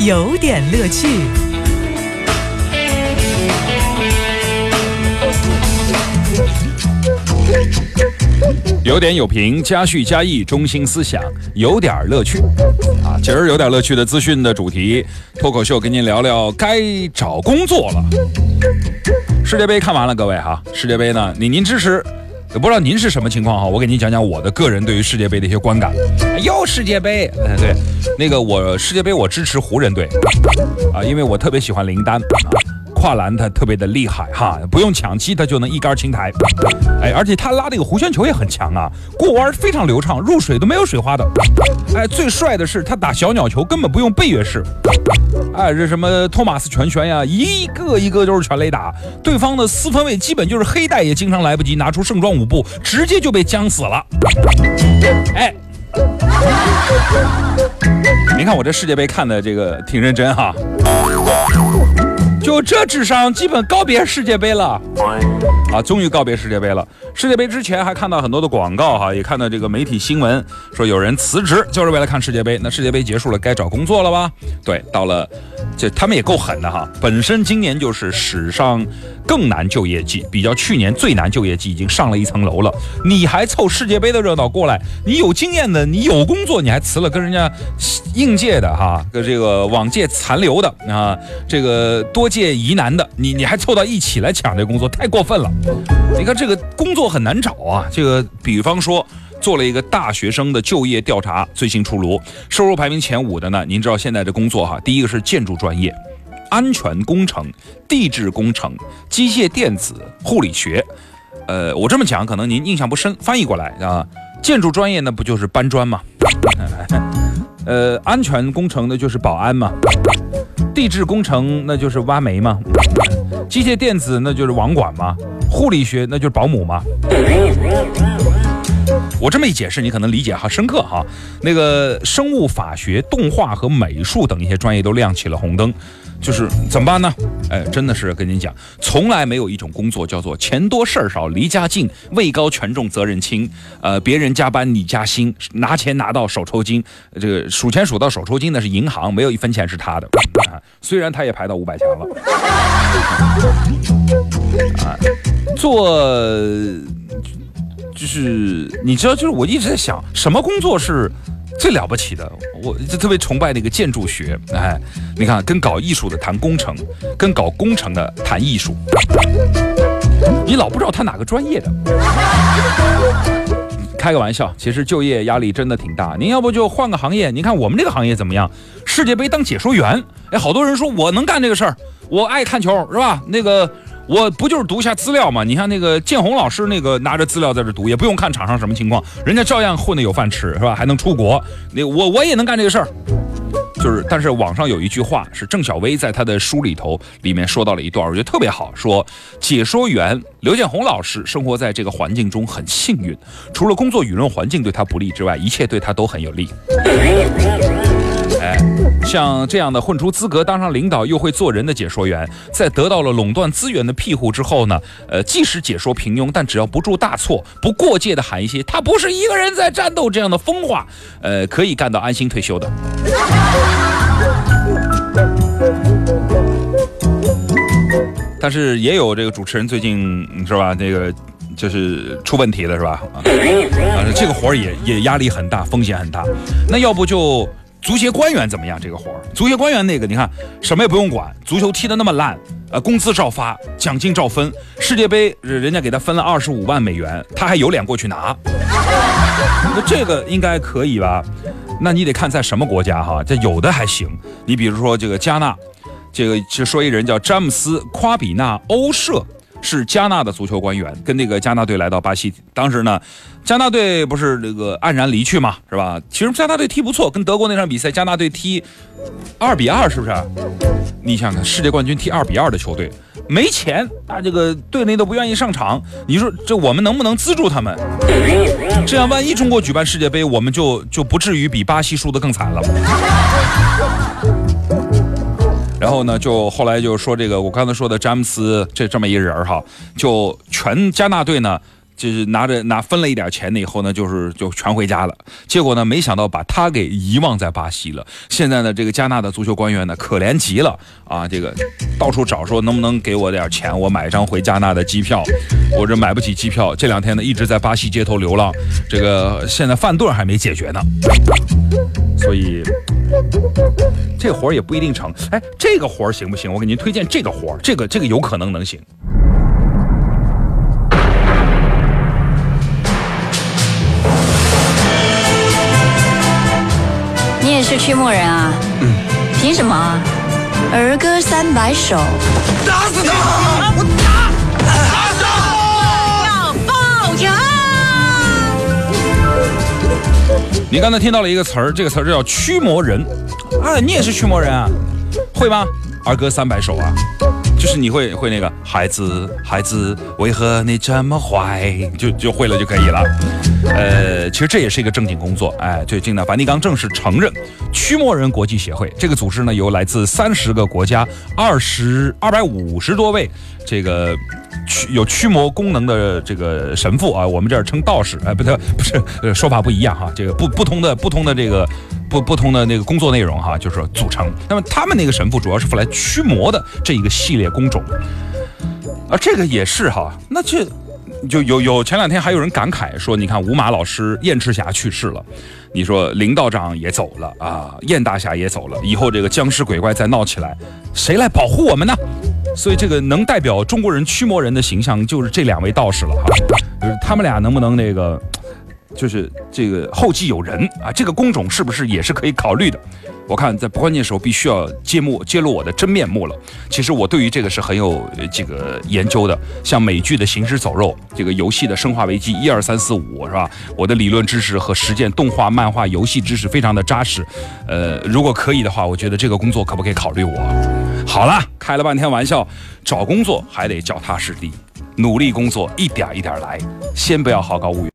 有点乐趣。有点有评，加叙加意，中心思想，有点乐趣啊！今儿有点乐趣的资讯的主题，脱口秀跟您聊聊该找工作了。世界杯看完了，各位哈，世界杯呢，您您支持？也不知道您是什么情况哈？我给您讲讲我的个人对于世界杯的一些观感。又世界杯，哎对，那个我世界杯我支持湖人队啊，因为我特别喜欢林丹啊。跨栏他特别的厉害哈，不用抢七他就能一杆清台，哎，而且他拉这个弧线球也很强啊，过弯非常流畅，入水都没有水花的。哎，最帅的是他打小鸟球根本不用背跃式，哎，这什么托马斯全旋呀，一个一个都是全雷打，对方的四分卫基本就是黑带也经常来不及拿出盛装舞步，直接就被僵死了。哎，您看我这世界杯看的这个挺认真哈。就这智商，基本告别世界杯了啊！终于告别世界杯了。世界杯之前还看到很多的广告哈，也看到这个媒体新闻说有人辞职就是为了看世界杯。那世界杯结束了，该找工作了吧？对，到了，这他们也够狠的哈。本身今年就是史上更难就业季，比较去年最难就业季已经上了一层楼了。你还凑世界杯的热闹过来？你有经验的，你有工作，你还辞了跟人家应届的哈，跟这个往届残留的啊，这个多届疑难的，你你还凑到一起来抢这工作，太过分了。了你看这个工作。很难找啊！这个，比方说，做了一个大学生的就业调查，最新出炉，收入排名前五的呢？您知道现在的工作哈，第一个是建筑专业、安全工程、地质工程、机械电子、护理学。呃，我这么讲可能您印象不深，翻译过来啊，建筑专业呢不就是搬砖吗？呃，安全工程那就是保安嘛，地质工程那就是挖煤嘛，机械电子那就是网管嘛。护理学那就是保姆吗？我这么一解释，你可能理解哈深刻哈。那个生物法学、动画和美术等一些专业都亮起了红灯，就是怎么办呢？哎，真的是跟您讲，从来没有一种工作叫做钱多事儿少、离家近、位高权重、责任轻。呃，别人加班你加薪，拿钱拿到手抽筋。这个数钱数到手抽筋那是银行，没有一分钱是他的。啊虽然他也排到五百强了。啊。做就是你知道，就是我一直在想，什么工作是最了不起的？我就特别崇拜那个建筑学。哎，你看，跟搞艺术的谈工程，跟搞工程的谈艺术，你老不知道他哪个专业的。开个玩笑，其实就业压力真的挺大。您要不就换个行业？您看我们这个行业怎么样？世界杯当解说员，哎，好多人说我能干这个事儿，我爱看球，是吧？那个。我不就是读一下资料吗？你看那个建宏老师，那个拿着资料在这读，也不用看场上什么情况，人家照样混得有饭吃，是吧？还能出国。那我我也能干这个事儿，就是。但是网上有一句话是郑小薇在他的书里头里面说到了一段，我觉得特别好，说解说员刘建宏老师生活在这个环境中很幸运，除了工作舆论环境对他不利之外，一切对他都很有利。哎，像这样的混出资格当上领导又会做人的解说员，在得到了垄断资源的庇护之后呢，呃，即使解说平庸，但只要不出大错，不过界的喊一些“他不是一个人在战斗”这样的疯话，呃，可以干到安心退休的。但是也有这个主持人最近是吧？这个就是出问题了是吧？啊，这个活儿也也压力很大，风险很大。那要不就。足协官员怎么样？这个活儿，足协官员那个，你看什么也不用管，足球踢得那么烂，呃，工资照发，奖金照分，世界杯人家给他分了二十五万美元，他还有脸过去拿？那这个应该可以吧？那你得看在什么国家哈，这有的还行。你比如说这个加纳，这个就说一人叫詹姆斯·夸比纳欧舍。是加纳的足球官员，跟那个加纳队来到巴西。当时呢，加纳队不是那个黯然离去嘛，是吧？其实加纳队踢不错，跟德国那场比赛，加纳队踢二比二，是不是？你想想，世界冠军踢二比二的球队，没钱，那这个队内都不愿意上场。你说这我们能不能资助他们？这样万一中国举办世界杯，我们就就不至于比巴西输得更惨了。然后呢，就后来就说这个，我刚才说的詹姆斯这这么一人哈，就全加纳队呢，就是拿着拿分了一点钱呢以后呢，就是就全回家了。结果呢，没想到把他给遗忘在巴西了。现在呢，这个加纳的足球官员呢，可怜极了啊！这个到处找说能不能给我点钱，我买一张回加纳的机票。我这买不起机票，这两天呢一直在巴西街头流浪。这个现在饭顿还没解决呢，所以这活儿也不一定成。哎，这个活儿行不行？我给您推荐这个活儿，这个这个有可能能行。你也是驱魔人啊？嗯。凭什么？儿歌三百首。打死他！你刚才听到了一个词儿，这个词儿叫驱魔人。啊，你也是驱魔人啊？会吗？儿歌三百首啊？就是你会会那个孩子孩子为何你这么坏？就就会了就可以了。呃，其实这也是一个正经工作。哎，最近呢，梵蒂冈正式承认驱魔人国际协会这个组织呢，由来自三十个国家二十二百五十多位这个驱有驱魔功能的这个神父啊，我们这儿称道士。哎，不对，不是，说法不一样哈。这个不不同的不同的这个不不同的那个工作内容哈，就是说组成。那么他们那个神父主要是负来驱魔的这一个系列工种。啊，这个也是哈，那这。就有有前两天还有人感慨说，你看五马老师燕赤霞去世了，你说林道长也走了啊，燕大侠也走了，以后这个僵尸鬼怪再闹起来，谁来保护我们呢？所以这个能代表中国人驱魔人的形象就是这两位道士了哈，就是他们俩能不能那个，就是这个后继有人啊？这个工种是不是也是可以考虑的？我看在关键时候必须要揭幕揭露我的真面目了。其实我对于这个是很有这个研究的，像美剧的《行尸走肉》，这个游戏的《生化危机》一二三四五是吧？我的理论知识和实践动画、漫画、游戏知识非常的扎实。呃，如果可以的话，我觉得这个工作可不可以考虑我？好了，开了半天玩笑，找工作还得脚踏实地，努力工作，一点一点来，先不要好高骛远。